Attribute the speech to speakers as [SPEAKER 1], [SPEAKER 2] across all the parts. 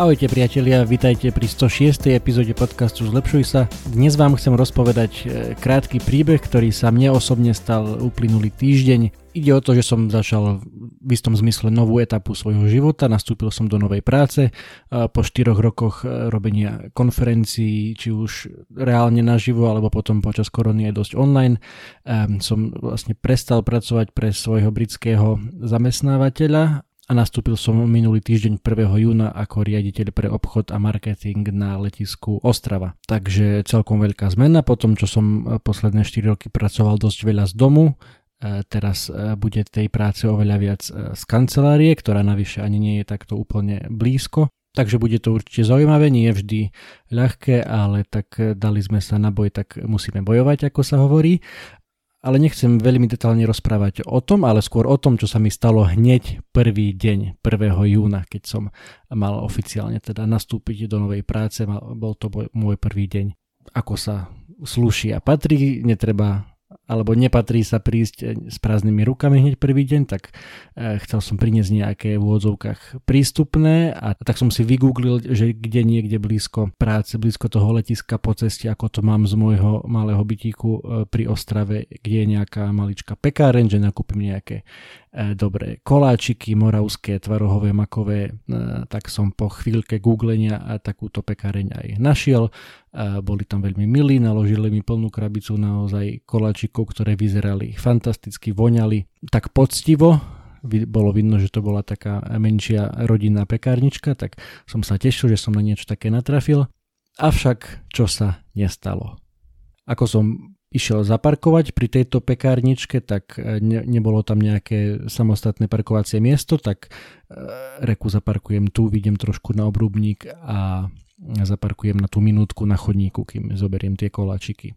[SPEAKER 1] Ahojte priatelia, vitajte pri 106. epizóde podcastu Zlepšuj sa. Dnes vám chcem rozpovedať e, krátky príbeh, ktorý sa mne osobne stal uplynulý týždeň. Ide o to, že som začal v istom zmysle novú etapu svojho života, nastúpil som do novej práce. Po 4 rokoch e, robenia konferencií, či už reálne naživo, alebo potom počas korony aj dosť online, som vlastne prestal pracovať pre svojho britského zamestnávateľa a nastúpil som minulý týždeň 1. júna ako riaditeľ pre obchod a marketing na letisku Ostrava. Takže celkom veľká zmena po tom, čo som eh, posledné 4 roky pracoval dosť veľa z domu, eh, teraz eh, bude tej práce oveľa viac z kancelárie, ktorá navyše ani nie je takto úplne blízko. Takže bude to určite zaujímavé, nie je vždy ľahké, ale tak dali sme sa na boj, tak musíme bojovať, ako sa hovorí ale nechcem veľmi detálne rozprávať o tom, ale skôr o tom, čo sa mi stalo hneď prvý deň, 1. júna, keď som mal oficiálne teda nastúpiť do novej práce, bol to môj prvý deň. Ako sa slúši a patrí, netreba alebo nepatrí sa prísť eh, s prázdnymi rukami hneď prvý deň, tak eh, chcel som priniesť nejaké v úvodzovkách prístupné a tak som si vygooglil, že kde niekde blízko práce, blízko toho letiska po ceste, ako to mám z môjho malého bytíku eh, pri Ostrave, kde je nejaká maličká pekáreň, že nakúpim nejaké dobré koláčiky moravské, tvarohové, makové, tak som po chvíľke googlenia takúto pekáreň aj našiel boli tam veľmi milí, naložili mi plnú krabicu naozaj koláčikov, ktoré vyzerali fantasticky, voňali tak poctivo, bolo vidno, že to bola taká menšia rodinná pekárnička, tak som sa tešil, že som na niečo také natrafil. Avšak čo sa nestalo? Ako som išiel zaparkovať pri tejto pekárničke, tak e, ne, nebolo tam nejaké samostatné parkovacie miesto, tak e, reku zaparkujem tu, vidím trošku na obrubník a zaparkujem na tú minútku na chodníku, kým zoberiem tie koláčiky.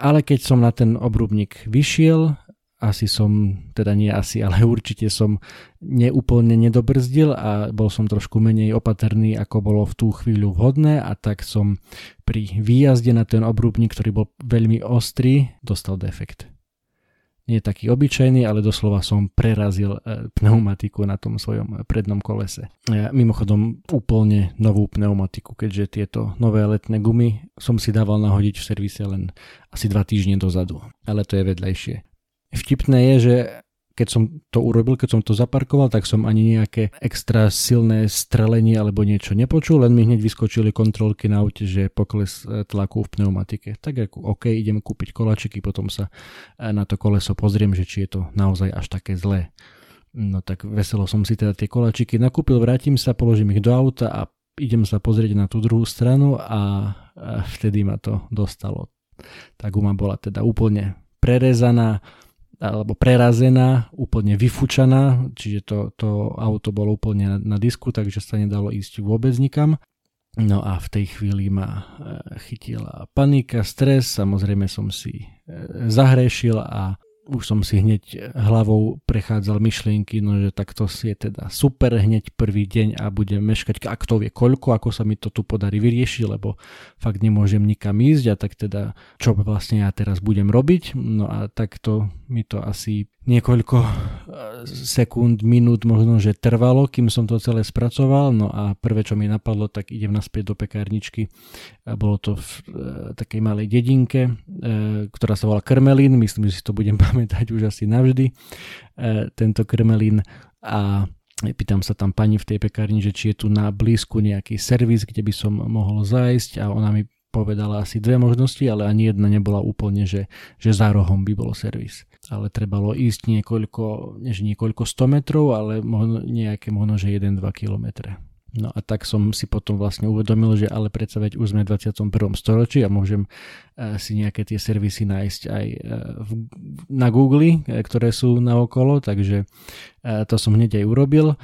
[SPEAKER 1] Ale keď som na ten obrubník vyšiel, asi som, teda nie asi, ale určite som neúplne nedobrzdil a bol som trošku menej opatrný, ako bolo v tú chvíľu vhodné a tak som pri výjazde na ten obrubník, ktorý bol veľmi ostrý, dostal defekt nie taký obyčajný, ale doslova som prerazil e, pneumatiku na tom svojom prednom kolese. Mimochodom úplne novú pneumatiku, keďže tieto nové letné gumy som si dával nahodiť v servise len asi dva týždne dozadu. Ale to je vedľajšie. Vtipné je, že keď som to urobil, keď som to zaparkoval, tak som ani nejaké extra silné strelenie alebo niečo nepočul, len mi hneď vyskočili kontrolky na aute, že pokles e, tlaku v pneumatike. Tak ako OK, idem kúpiť kolačiky, potom sa e, na to koleso pozriem, že či je to naozaj až také zlé. No tak veselo som si teda tie kolačiky nakúpil, vrátim sa, položím ich do auta a idem sa pozrieť na tú druhú stranu a vtedy ma to dostalo. Tá guma bola teda úplne prerezaná, alebo prerazená, úplne vyfučaná, čiže to, to auto bolo úplne na, na disku, takže sa nedalo ísť vôbec nikam. No a v tej chvíli ma e, chytila panika, stres, samozrejme som si e, zahrešil a už som si hneď hlavou prechádzal myšlienky, no že takto si je teda super hneď prvý deň a budem meškať, ak to vie koľko, ako sa mi to tu podarí vyriešiť, lebo fakt nemôžem nikam ísť a tak teda čo vlastne ja teraz budem robiť. No a takto mi to asi niekoľko eh, sekúnd, minút možno, že trvalo, kým som to celé spracoval. No a prvé, čo mi napadlo, tak idem naspäť do pekárničky. Bolo to v e, takej malej dedinke, e, ktorá sa volá Krmelín. Myslím, že si to budem pamätať už asi navždy. E, tento Krmelín a Pýtam sa tam pani v tej pekárni, že či je tu na blízku nejaký servis, kde by som mohol zájsť a ona mi povedala asi dve možnosti, ale ani jedna nebola úplne, že, že za rohom by bol servis ale trebalo ísť niekoľko, než niekoľko 100 metrov, ale možno nejaké možno, že 1-2 kilometre. No a tak som si potom vlastne uvedomil, že ale predsa veď už sme v 21. storočí a môžem eh, si nejaké tie servisy nájsť aj eh, v, na Google, eh, ktoré sú na okolo, takže to som hneď aj urobil.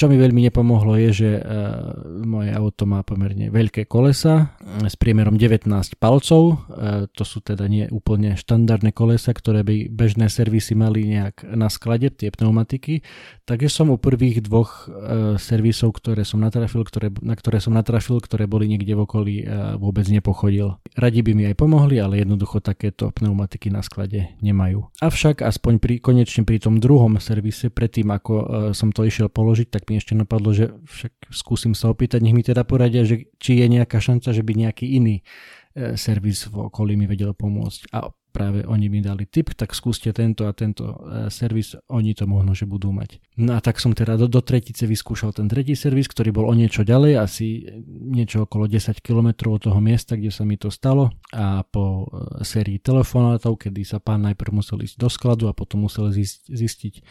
[SPEAKER 1] Čo mi veľmi nepomohlo je, že uh, moje auto má pomerne veľké kolesa s priemerom 19 palcov. Uh, to sú teda nie úplne štandardné kolesa, ktoré by bežné servisy mali nejak na sklade, tie pneumatiky. Takže som u prvých dvoch servisov, ktoré som natrafil, ktoré, na ktoré som natrafil, ktoré boli niekde v okolí, vôbec nepochodil. Radi by mi aj pomohli, ale jednoducho takéto pneumatiky na sklade nemajú. Avšak aspoň pri, konečne pri tom druhom servise, predtým ako som to išiel položiť, tak mi ešte napadlo, že však skúsim sa opýtať, nech mi teda poradia, že či je nejaká šanca, že by nejaký iný e, servis v okolí mi vedel pomôcť. A práve oni mi dali tip, tak skúste tento a tento e, servis, oni to možno, že budú mať. No a tak som teda do, do tretice vyskúšal ten tretí servis, ktorý bol o niečo ďalej, asi niečo okolo 10 km od toho miesta, kde sa mi to stalo a po e, sérii telefonátov, kedy sa pán najprv musel ísť do skladu a potom musel zistiť, e,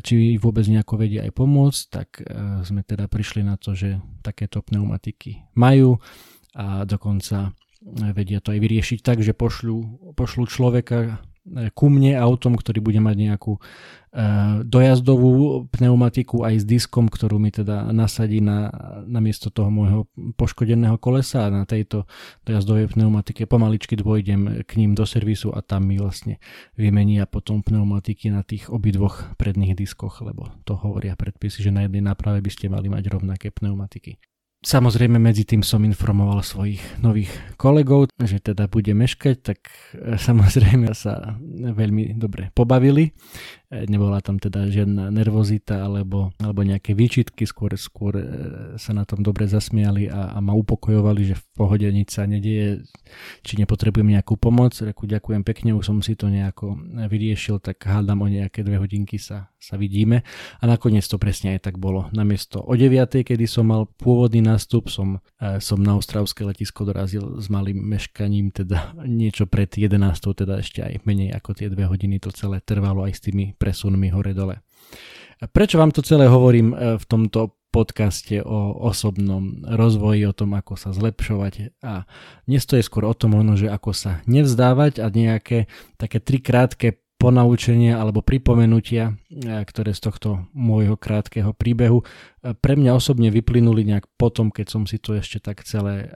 [SPEAKER 1] či vôbec nejako vedia aj pomôcť, tak sme teda prišli na to, že takéto pneumatiky majú a dokonca vedia to aj vyriešiť tak, že pošľú, pošľú človeka e, ku mne autom, ktorý bude mať nejakú e, dojazdovú pneumatiku aj s diskom, ktorú mi teda nasadí na, na miesto toho môjho poškodeného kolesa a na tejto dojazdovej pneumatike pomaličky dôjdem k ním do servisu a tam mi vlastne vymenia potom pneumatiky na tých obidvoch predných diskoch, lebo to hovoria predpisy, že na jednej náprave by ste mali mať rovnaké pneumatiky. Samozrejme medzi tým som informoval svojich nových kolegov, že teda bude meškať, tak e, samozrejme sa veľmi dobre pobavili. E, nebola tam teda žiadna nervozita alebo, alebo nejaké výčitky, skôr, skôr e, sa na tom dobre zasmiali a, a ma upokojovali, že v pohode nič sa nedieje, či nepotrebujem nejakú pomoc. Reku, ďakujem pekne, už som si to nejako vyriešil, tak hádam o nejaké dve hodinky sa, sa vidíme. A nakoniec to presne aj tak bolo. Namiesto o 9, kedy som mal pôvodný nástup som, e, som na Ostravské letisko dorazil s malým meškaním, teda niečo pred 11, teda ešte aj menej ako tie dve hodiny to celé trvalo aj s tými presunmi hore-dole. Prečo vám to celé hovorím e, v tomto podcaste o osobnom rozvoji, o tom, ako sa zlepšovať a dnes to je skôr o tom, že ako sa nevzdávať a nejaké také tri krátke ponaučenia alebo pripomenutia, e, ktoré z tohto môjho krátkeho príbehu e, pre mňa osobne vyplynuli nejak potom, keď som si to ešte tak celé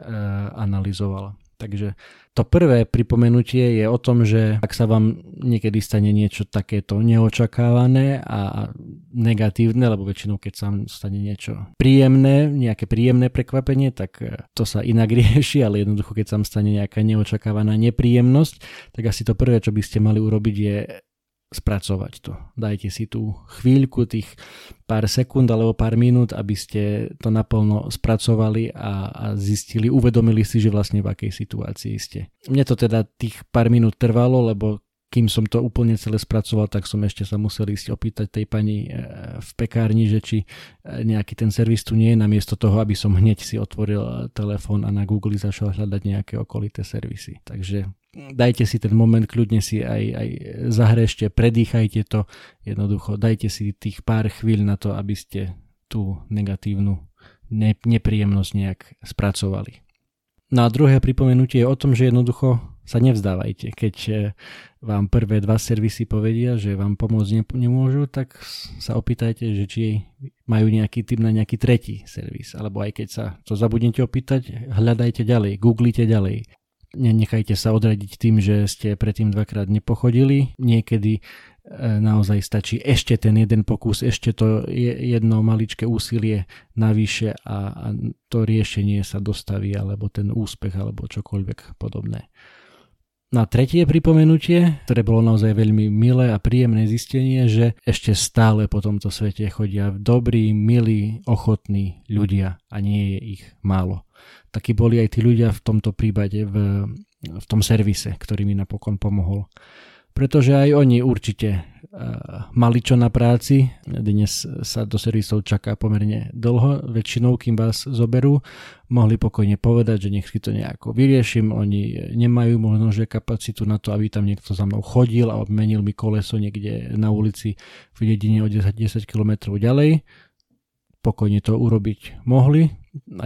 [SPEAKER 1] analyzoval. Takže to prvé pripomenutie je o tom, že ak sa vám niekedy stane niečo takéto neočakávané a negatívne, lebo väčšinou keď sa vám stane niečo príjemné, nejaké príjemné prekvapenie, tak e, to sa inak rieši, ale jednoducho keď sa vám stane nejaká neočakávaná nepríjemnosť, tak asi to prvé, čo by ste mali urobiť je spracovať to. Dajte si tú chvíľku, tých pár sekúnd alebo pár minút, aby ste to naplno spracovali a, a zistili, uvedomili si, že vlastne v akej situácii ste. Mne to teda tých pár minút trvalo, lebo kým som to úplne celé spracoval, tak som ešte sa musel ísť opýtať tej pani e, v pekárni, že či e, nejaký ten servis tu nie je, namiesto toho, aby som hneď si otvoril e, telefón a na Google začal hľadať nejaké okolité servisy. Takže dajte si ten moment, kľudne si aj, aj zahrešte, predýchajte to, jednoducho dajte si tých pár chvíľ na to, aby ste tú negatívnu ne, nepríjemnosť nejak spracovali. No a druhé pripomenutie je o tom, že jednoducho sa nevzdávajte. Keď e, vám prvé dva servisy povedia, že vám pomôcť nemôžu, tak sa opýtajte, že či majú nejaký typ na nejaký tretí servis. Alebo aj keď sa to zabudnete opýtať, hľadajte ďalej, googlite ďalej. Nenechajte sa odradiť tým, že ste predtým dvakrát nepochodili. Niekedy e, naozaj stačí ešte ten jeden pokus, ešte to jedno maličké úsilie navyše a, a to riešenie sa dostaví, alebo ten úspech, alebo čokoľvek podobné. Na tretie pripomenutie, ktoré bolo naozaj veľmi milé a príjemné zistenie, že ešte stále po tomto svete chodia dobrí, milí, ochotní ľudia a nie je ich málo takí boli aj tí ľudia v tomto prípade v, v tom servise, ktorý mi napokon pomohol. Pretože aj oni určite uh, mali čo na práci. Dnes sa do servisov čaká pomerne dlho, väčšinou, kým vás zoberú. Mohli pokojne povedať, že nech si to nejako vyriešim. Oni nemajú možno, že kapacitu na to, aby tam niekto za mnou chodil a obmenil mi koleso niekde na ulici v dedine o 10, 10 km ďalej pokojne to urobiť mohli.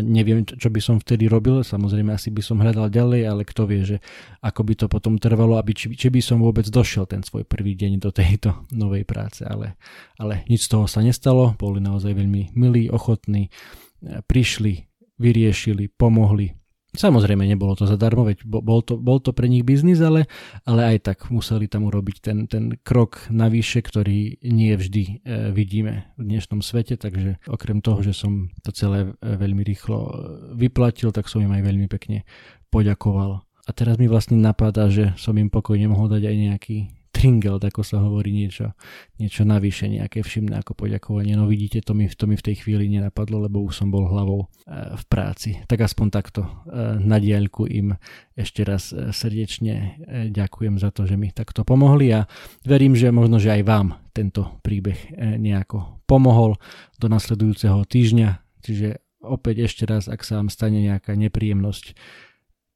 [SPEAKER 1] Neviem, čo by som vtedy robil, samozrejme asi by som hľadal ďalej, ale kto vie, že ako by to potom trvalo, aby či, či by som vôbec došiel ten svoj prvý deň do tejto novej práce. Ale, ale nič z toho sa nestalo, boli naozaj veľmi milí, ochotní, prišli, vyriešili, pomohli, Samozrejme, nebolo to zadarmo, veď bol to, bol to pre nich biznis, ale, ale aj tak museli tam urobiť ten, ten krok navyše, ktorý nie vždy e, vidíme v dnešnom svete, takže okrem toho, že som to celé e, veľmi rýchlo e, vyplatil, tak som im aj veľmi pekne poďakoval. A teraz mi vlastne napadá, že som im pokojne mohol dať aj nejaký tringel, ako sa hovorí, niečo, niečo navyše, nejaké všimné ako poďakovanie. No vidíte, to mi, to mi v tej chvíli nenapadlo, lebo už som bol hlavou e, v práci. Tak aspoň takto e, na diaľku im ešte raz e, srdečne ďakujem za to, že mi takto pomohli a verím, že možno, že aj vám tento príbeh nejako pomohol do nasledujúceho týždňa. Čiže opäť ešte raz, ak sa vám stane nejaká nepríjemnosť,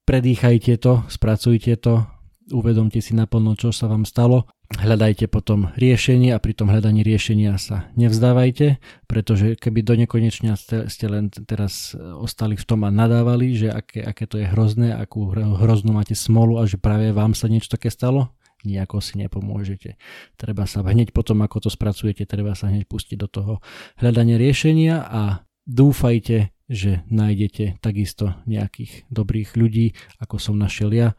[SPEAKER 1] predýchajte to, spracujte to, uvedomte si naplno, čo sa vám stalo, hľadajte potom riešenie a pri tom hľadaní riešenia sa nevzdávajte, pretože keby do nekonečnia ste, ste len teraz ostali v tom a nadávali, že aké, aké to je hrozné, akú hroznú máte smolu a že práve vám sa niečo také stalo, nejako si nepomôžete. Treba sa hneď potom, ako to spracujete, treba sa hneď pustiť do toho hľadania riešenia a dúfajte, že nájdete takisto nejakých dobrých ľudí, ako som našiel ja,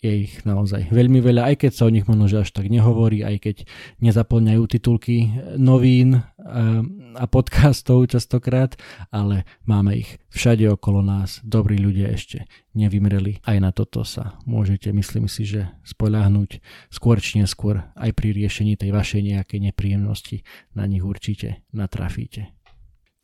[SPEAKER 1] je ich naozaj veľmi veľa, aj keď sa o nich možno až tak nehovorí, aj keď nezaplňajú titulky novín a podcastov častokrát, ale máme ich všade okolo nás, dobrí ľudia ešte nevymreli. Aj na toto sa môžete, myslím si, že spoľahnúť skôr či neskôr aj pri riešení tej vašej nejakej nepríjemnosti na nich určite natrafíte.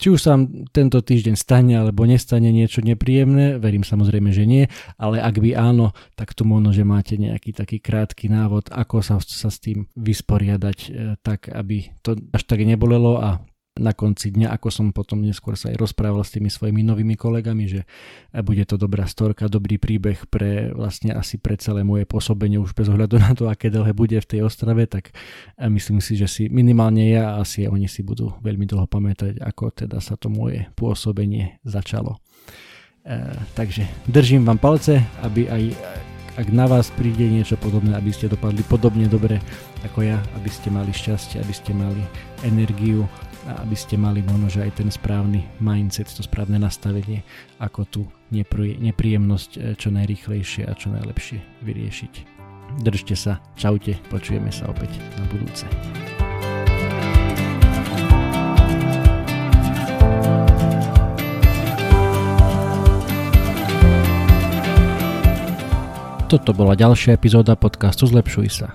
[SPEAKER 1] Či už sa tento týždeň stane alebo nestane niečo nepríjemné, verím samozrejme, že nie, ale ak by áno, tak tu možno, že máte nejaký taký krátky návod, ako sa, sa s tým vysporiadať e, tak, aby to až tak nebolelo a na konci dňa, ako som potom neskôr sa aj rozprával s tými svojimi novými kolegami, že bude to dobrá storka, dobrý príbeh pre vlastne asi pre celé moje pôsobenie už bez ohľadu na to, aké dlhé bude v tej Ostrave, tak myslím si, že si minimálne ja asi oni si budú veľmi dlho pamätať, ako teda sa to moje pôsobenie začalo. E, takže držím vám palce, aby aj ak na vás príde niečo podobné, aby ste dopadli podobne dobre ako ja, aby ste mali šťastie, aby ste mali energiu a aby ste mali možno, aj ten správny mindset, to správne nastavenie, ako tú nepríjemnosť e, čo najrýchlejšie a čo najlepšie vyriešiť. Držte sa, čaute, počujeme sa opäť na budúce. Toto bola ďalšia epizóda podcastu Zlepšuj sa.